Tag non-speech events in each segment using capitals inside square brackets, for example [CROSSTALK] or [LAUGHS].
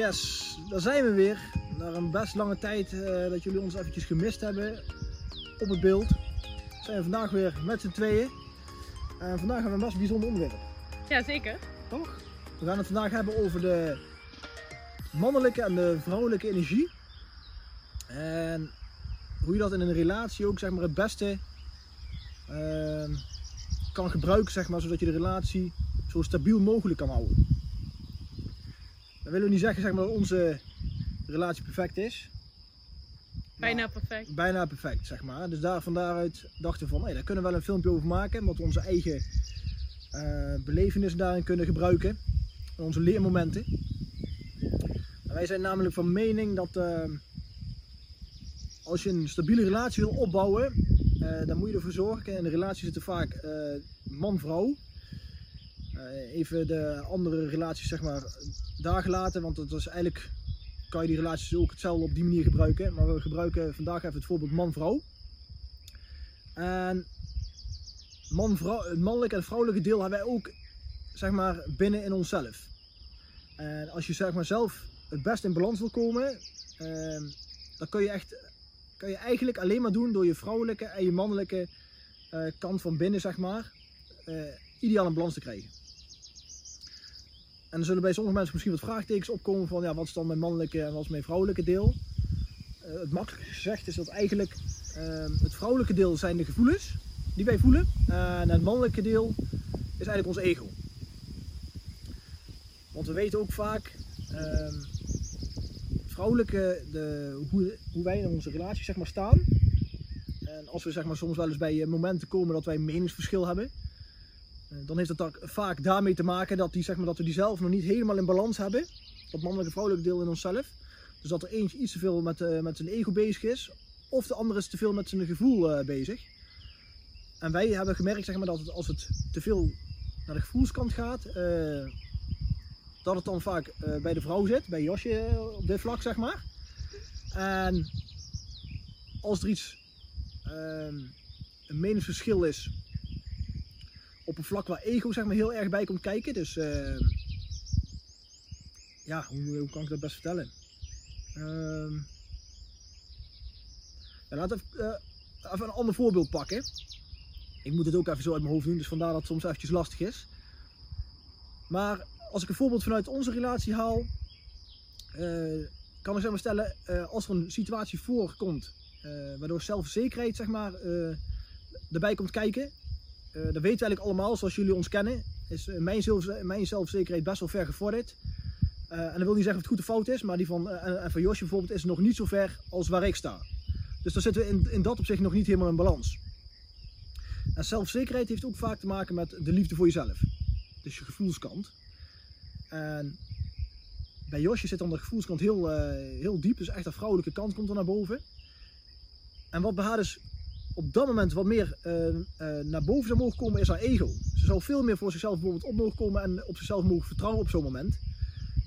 Yes, daar zijn we weer. Na een best lange tijd eh, dat jullie ons eventjes gemist hebben op het beeld. Zijn we vandaag weer met z'n tweeën. En vandaag hebben we een best bijzonder onderwerp, Ja, zeker. toch? We gaan het vandaag hebben over de mannelijke en de vrouwelijke energie. En hoe je dat in een relatie ook zeg maar, het beste ehm, kan gebruiken, zeg maar, zodat je de relatie zo stabiel mogelijk kan houden. Dat willen we niet zeggen zeg maar, dat onze relatie perfect is. Bijna perfect. bijna perfect, zeg maar. Dus daar, van daaruit dachten we van, hey, daar kunnen we wel een filmpje over maken. Omdat we onze eigen eh belevenissen daarin kunnen gebruiken. En onze leermomenten. En wij zijn namelijk van mening dat eh, als je een stabiele relatie wil opbouwen, eh, dan moet je ervoor zorgen. In een relatie zitten vaak man-vrouw. Eh, even de andere relaties zeg maar daar gelaten, want dat is eigenlijk kan je die relaties ook hetzelfde op die manier gebruiken. Maar we gebruiken vandaag even het voorbeeld man-vrouw. En man, vrouw, het mannelijke en het vrouwelijke deel hebben wij ook zeg maar, binnen in onszelf. En als je zeg maar, zelf het best in balans wil komen, ehm, dan kun je, echt, kan je eigenlijk alleen maar doen door je vrouwelijke en je mannelijke eh, kant van binnen zeg maar, eh, ideaal in balans te krijgen. En er zullen bij sommige mensen misschien wat vraagtekens opkomen van ja, wat is dan mijn mannelijke en wat is mijn vrouwelijke deel. Eh, het makkelijkst gezegd is dat eigenlijk ehm, het vrouwelijke deel zijn de gevoelens die wij voelen. En het mannelijke deel is eigenlijk ons ego. Want we weten ook vaak, ehm, vrouwelijke, de, hoe, hoe wij in onze relatie zeg maar, staan. En als we zeg maar, soms wel eens bij eh, momenten komen dat wij een meningsverschil hebben. Eh, Dan heeft het vaak daarmee te maken dat, die, zeg maar, dat we die zelf nog niet helemaal in balans hebben. Dat mannelijke en vrouwelijke deel in onszelf. Dus dat er eentje iets te veel met, eh, met zijn ego bezig is. Of de andere is te veel met zijn gevoel eh, bezig. En wij hebben gemerkt zeg maar, dat als het te veel naar de gevoelskant gaat, dat het dan vaak bij de vrouw zit, bij Josje op dit vlak zeg maar. En als er iets, ehm, een meningsverschil is op een vlak waar ego zeg maar, heel erg bij komt kijken, dus ehm, ja, hoe, hoe kan ik dat best vertellen? Ja, laten we even, eh, even een ander voorbeeld pakken. Ik moet het ook even zo uit mijn hoofd doen, dus vandaar dat het soms eventjes lastig is. Maar als ik een voorbeeld vanuit onze relatie haal, eh, kan ik zeg maar stellen, eh, als er een situatie voorkomt eh, waardoor zelfverzekerheid zeg maar, eh, erbij komt kijken, eh, dat weten we eigenlijk allemaal, zoals jullie ons kennen, is eh, mijn, zelf, mijn zelfverzekerheid best wel ver gevorderd. Eh, en dat wil niet zeggen of het goed of fout is, maar die van, eh, en, van Josje bijvoorbeeld is nog niet zo ver als waar ik sta. Dus daar zitten we in, in dat opzicht nog niet helemaal in balans. En zelfzekerheid heeft ook vaak te maken met de liefde voor jezelf. Dus je gevoelskant. En bij Josje zit dan de gevoelskant heel, eh, heel diep. Dus echt de vrouwelijke kant komt er naar boven. En wat bij haar dus op dat moment wat meer eh, eh, naar boven zou mogen komen, is haar ego. Ze zou veel meer voor zichzelf bijvoorbeeld op mogen komen en op zichzelf mogen vertrouwen op zo'n moment.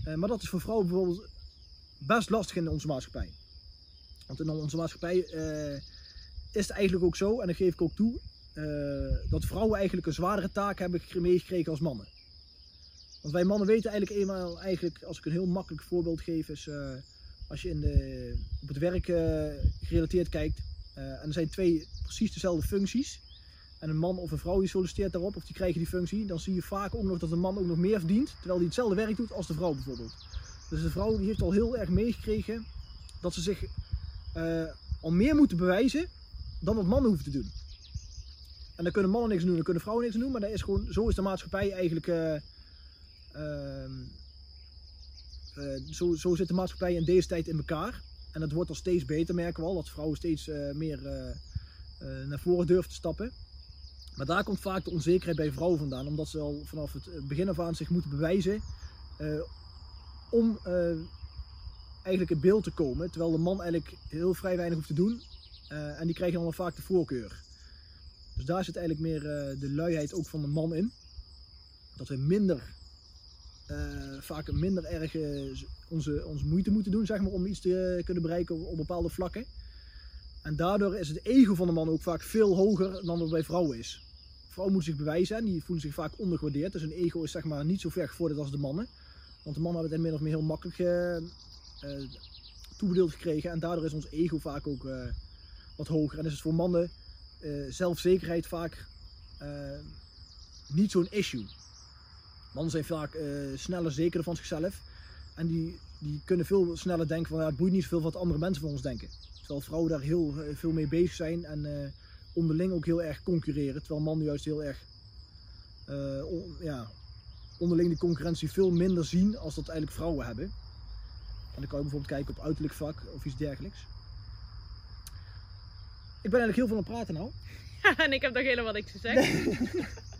Eh, maar dat is voor vrouwen bijvoorbeeld best lastig in onze maatschappij. Want in onze maatschappij is het eigenlijk ook zo, en dat geef ik ook toe, dat vrouwen eigenlijk een zwaardere taak hebben gek- meegekregen als mannen. Want wij mannen weten eigenlijk eenmaal, eigenlijk, als ik een heel makkelijk voorbeeld geef, is als je in de, op het werk gerelateerd kijkt, en er zijn twee precies dezelfde functies, en een man of een vrouw die solliciteert daarop, of die krijgen die functie, dan zie je vaak ook nog dat de man ook nog meer verdient, terwijl hij hetzelfde werk doet als de vrouw bijvoorbeeld. Dus de vrouw die heeft al heel erg meegekregen dat ze zich eh, al meer moeten bewijzen dan wat mannen hoeven te doen. En dan kunnen mannen niks doen, dan kunnen vrouwen niks doen, maar dat is gewoon, zo is de maatschappij eigenlijk. eh, ehm, eh, zo, zo zit de maatschappij in deze tijd in elkaar. En dat wordt al steeds beter, merken we al, dat vrouwen steeds eh, meer eh, eh, naar voren durven te stappen. Maar daar komt vaak de onzekerheid bij vrouwen vandaan, omdat ze al vanaf het begin af aan zich moeten bewijzen om eigenlijk in beeld te komen. Terwijl de man eigenlijk heel vrij weinig hoeft te doen. En die krijgen dan vaak de voorkeur. Dus daar zit eigenlijk meer de luiheid ook van de man in. Dat we minder, vaak minder erg eh, onze, onze moeite moeten doen zeg maar, om iets te eh, kunnen bereiken op, bepaalde vlakken. En daardoor is het ego van de man ook vaak veel hoger dan dat bij vrouwen is. Vrouwen moeten zich bewijzen en die voelen zich vaak ondergewaardeerd. Dus hun ego is zeg maar niet zo ver gevorderd als de mannen. Want de mannen hebben het min of meer heel makkelijk eh, eh, toebedeeld gekregen. En daardoor is ons ego vaak ook eh, wat hoger. En is het voor mannen eh, zelfzekerheid vaak eh, niet zo'n issue. Mannen zijn vaak eh, sneller zeker van zichzelf. En die, die kunnen veel sneller denken van ja, het boeit niet zoveel wat andere mensen van ons denken. Terwijl vrouwen daar heel eh, veel mee bezig zijn en eh, onderling ook heel erg concurreren. Terwijl mannen juist heel erg on- ja, onderling die concurrentie veel minder zien als dat eigenlijk vrouwen hebben. En dan kan je bijvoorbeeld kijken op uiterlijk vlak of iets dergelijks. Ik ben eigenlijk heel veel aan het praten nou. [LAUGHS] en ik heb nog helemaal niks gezegd. [LAUGHS]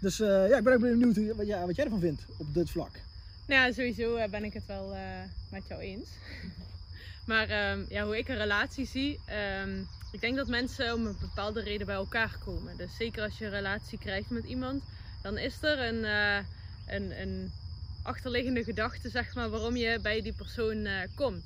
Dus eh, ja, ik ben ook benieuwd wat, wat jij ervan vindt op dit vlak. Nou ja, sowieso eh, ben ik het wel eh, met jou eens. [LAUGHS] maar ehm, ja, hoe ik een relatie zie, ehm, ik denk dat mensen om een bepaalde reden bij elkaar komen. Dus zeker als je een relatie krijgt met iemand, dan is er een, een, een achterliggende gedachte, zeg maar, waarom je bij die persoon komt.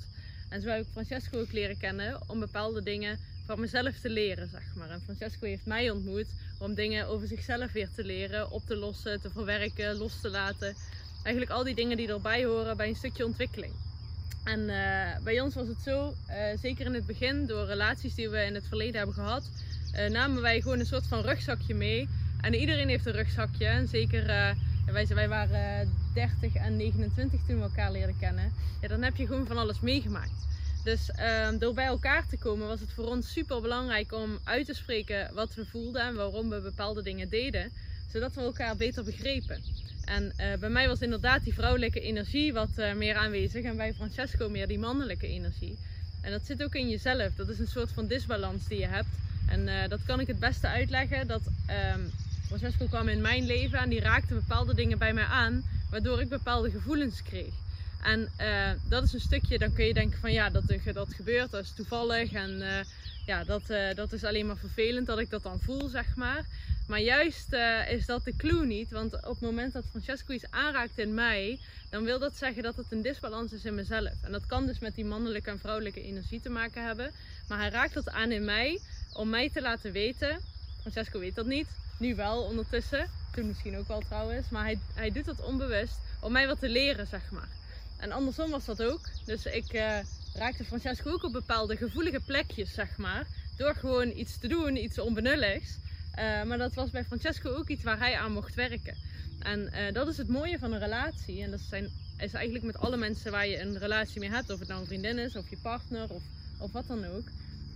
En zo heb ik Francesco ook leren kennen om bepaalde dingen van mezelf te leren, zeg maar. En Francesco heeft mij ontmoet om dingen over zichzelf weer te leren, op te lossen, te verwerken, los te laten eigenlijk al die dingen die erbij horen bij een stukje ontwikkeling. En eh, bij ons was het zo, eh, zeker in het begin, door relaties die we in het verleden hebben gehad, eh, namen wij gewoon een soort van rugzakje mee. En iedereen heeft een rugzakje. En zeker, wij, wij waren eh, 30 en 29 toen we elkaar leerden kennen. Ja, dan heb je gewoon van alles meegemaakt. Dus ehm, door bij elkaar te komen was het voor ons super belangrijk om uit te spreken wat we voelden en waarom we bepaalde dingen deden, zodat we elkaar beter begrepen. En eh, bij mij was inderdaad die vrouwelijke energie wat eh, meer aanwezig en bij Francesco meer die mannelijke energie. En dat zit ook in jezelf. Dat is een soort van disbalans die je hebt. En eh, dat kan ik het beste uitleggen. Dat ehm, Francesco kwam in mijn leven en die raakte bepaalde dingen bij mij aan, waardoor ik bepaalde gevoelens kreeg. En eh, dat is een stukje, dan kun je denken van ja, dat, gebeurt, dat is toevallig. En eh, ja, dat, eh, dat is alleen maar vervelend dat ik dat dan voel, zeg maar. Maar juist is dat de clue niet. Want op het moment dat Francesco iets aanraakt in mij, dan wil dat zeggen dat het een disbalans is in mezelf. En dat kan dus met die mannelijke en vrouwelijke energie te maken hebben. Maar hij raakt dat aan in mij om mij te laten weten. Francesco weet dat niet. Nu wel ondertussen. Toen misschien ook wel trouwens. Maar hij, hij doet dat onbewust om mij wat te leren, zeg maar. En andersom was dat ook. Dus ik eh, raakte Francesco ook op bepaalde gevoelige plekjes, zeg maar. Door gewoon iets te doen, iets onbenulligs. Uh, maar dat was bij Francesco ook iets waar hij aan mocht werken. En uh, dat is het mooie van een relatie. En dat zijn, is eigenlijk met alle mensen waar je een relatie mee hebt. Of het nou een vriendin is, of je partner, of, of wat dan ook.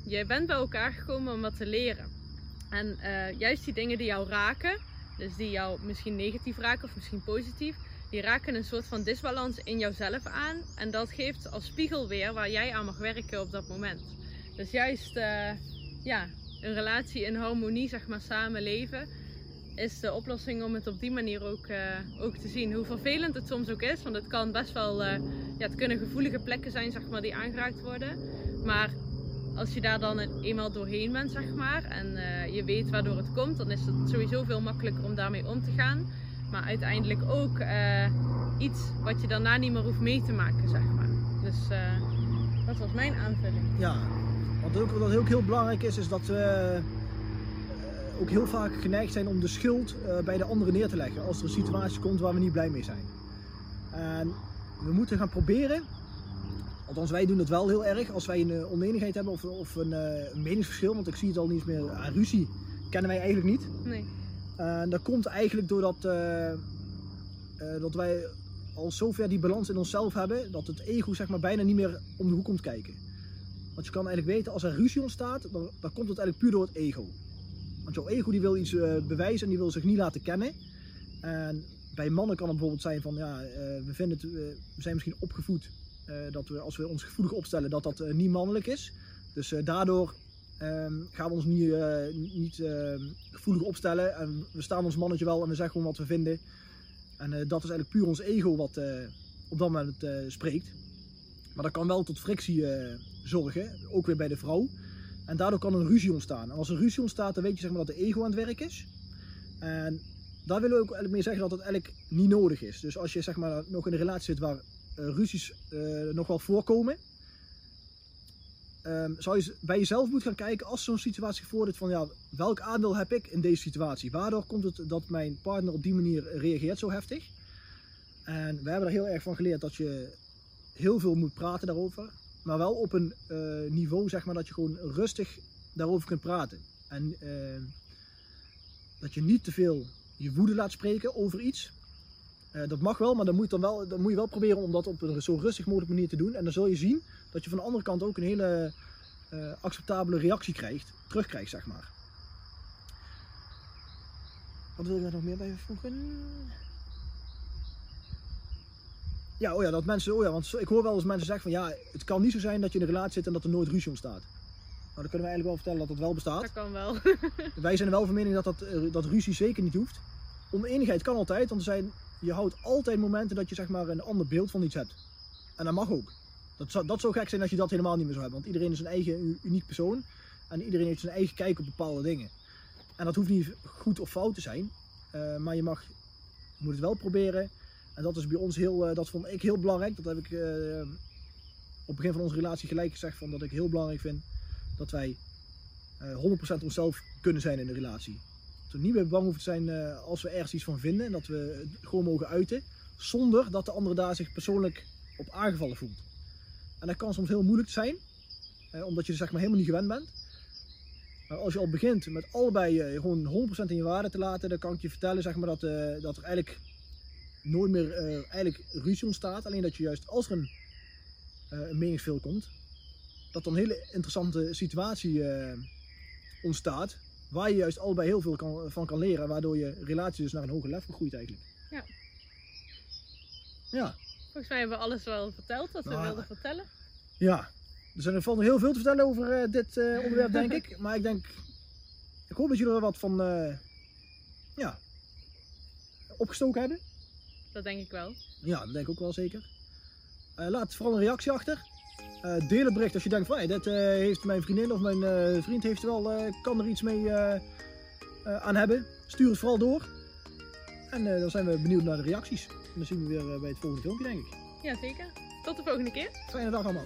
Je bent bij elkaar gekomen om wat te leren. En juist die dingen die jou raken, dus die jou misschien negatief raken of misschien positief, die raken een soort van disbalans in jouzelf aan. En dat geeft als spiegel weer waar jij aan mag werken op dat moment. Dus juist, uh, ja, een relatie in harmonie, zeg maar, samenleven, is de oplossing om het op die manier ook, uh, ook te zien. Hoe vervelend het soms ook is, want het kan best wel, uh, ja, het kunnen gevoelige plekken zijn, zeg maar, die aangeraakt worden. Maar als je daar dan eenmaal doorheen bent, zeg maar, en je weet waardoor het komt, dan is het sowieso veel makkelijker om daarmee om te gaan. Maar uiteindelijk ook uh, iets wat je daarna niet meer hoeft mee te maken, zeg maar. Dus uh, dat was mijn aanvulling. Ja, wat ook, wat ook heel belangrijk is, is dat we uh, ook heel vaak geneigd zijn om de schuld bij de anderen neer te leggen als er een situatie komt waar we niet blij mee zijn. En we moeten gaan proberen, althans wij doen het wel heel erg, als wij een oneenigheid hebben of, of een, een, meningsverschil, want ik zie het al niet meer, aan ruzie kennen wij eigenlijk niet. Nee. Dat komt eigenlijk doordat uh, uh, dat wij al zover die balans in onszelf hebben, dat het ego zeg maar bijna niet meer om de hoek komt kijken. Want je kan eigenlijk weten, als er ruzie ontstaat, dan, dan komt het eigenlijk puur door het ego. Want jouw ego die wil iets uh, bewijzen en die wil zich niet laten kennen. En bij mannen kan het bijvoorbeeld zijn van, ja, we, vinden het, we zijn misschien opgevoed dat we als we ons gevoelig opstellen, dat dat niet mannelijk is. Dus daardoor Um, gaan we ons niet, uh, niet uh, gevoelig opstellen. En we staan ons mannetje wel en we zeggen gewoon wat we vinden. En uh, dat is eigenlijk puur ons ego wat op dat moment spreekt. Maar dat kan wel tot frictie zorgen, ook weer bij de vrouw. En daardoor kan een ruzie ontstaan. En als er ruzie ontstaat, dan weet je zeg maar, dat de ego aan het werk is. En daar willen we ook eigenlijk mee zeggen dat het eigenlijk niet nodig is. Dus als je zeg maar, nog in een relatie zit waar ruzies nog wel voorkomen, um, zou je bij jezelf moeten gaan kijken als zo'n situatie voordoet van ja, welk aandeel heb ik in deze situatie? Waardoor komt het dat mijn partner op die manier reageert zo heftig? En we hebben er heel erg van geleerd dat je heel veel moet praten daarover. Maar wel op een eh, niveau zeg maar, dat je gewoon rustig daarover kunt praten. En eh, dat je niet te veel je woede laat spreken over iets. Eh, dat mag wel, maar dan moet, je dan, wel, dan moet je wel proberen om dat op een zo rustig mogelijk manier te doen. En dan zul je zien dat je van de andere kant ook een hele eh, acceptabele reactie krijgt, terugkrijgt, zeg maar. Wat wil je daar nog meer bij voegen? Ja, oh ja, dat mensen, oh ja, want ik hoor wel eens mensen zeggen van ja, het kan niet zo zijn dat je in een relatie zit en dat er nooit ruzie ontstaat. Nou, dan kunnen we eigenlijk wel vertellen dat dat wel bestaat. Dat kan wel. Wij zijn er wel van mening dat, dat, eh, dat ruzie zeker niet hoeft. Oneenigheid kan altijd, want er zijn, je houdt altijd momenten dat je zeg maar een ander beeld van iets hebt. En dat mag ook. Dat zou, dat zou gek zijn als je dat helemaal niet meer zou hebben. Want iedereen is een eigen uniek persoon. En iedereen heeft zijn eigen kijk op bepaalde dingen. En dat hoeft niet goed of fout te zijn. eh, maar je mag, moet het wel proberen. En dat is bij ons heel, eh, dat vond ik heel belangrijk. Dat heb ik eh, op het begin van onze relatie gelijk gezegd. Van dat ik heel belangrijk vind dat wij eh 100% onszelf kunnen zijn in de relatie. We niet meer bang hoeven te zijn eh, als we ergens iets van vinden. En dat we het gewoon mogen uiten. Zonder dat de andere daar zich persoonlijk op aangevallen voelt. En dat kan soms heel moeilijk zijn. eh, omdat je er zeg maar helemaal niet gewend bent. Maar als je al begint met allebei eh, gewoon 100% in je waarde te laten. Dan kan ik je vertellen zeg maar, dat, dat er eigenlijk nooit meer eigenlijk ruzie ontstaat. Alleen dat je juist als er een, een meningsverschil komt. Dat dan een hele interessante situatie ontstaat. Waar je juist allebei heel veel kan, van kan leren. Waardoor je relatie dus naar een hoger level groeit eigenlijk. Ja. Ja, Volgens mij hebben we alles wel verteld wat we Nou, wilden vertellen. ja. Er zijn er valt nog heel veel te vertellen over eh, dit eh, onderwerp denk ik. [LAUGHS] Maar ik denk, ik hoop dat jullie er wat van eh, ja, opgestoken hebben. Dat denk ik wel. Ja, dat denk ik ook wel zeker. Laat vooral een reactie achter. Eh, deel het bericht als je denkt van hey, dit eh, heeft mijn vriendin of mijn eh, vriend heeft er wel, kan er iets mee aan hebben. Stuur het vooral door. En dan zijn we benieuwd naar de reacties. En dan zien we weer bij het volgende filmpje denk ik. Ja, zeker. Tot de volgende keer. Fijne dag allemaal.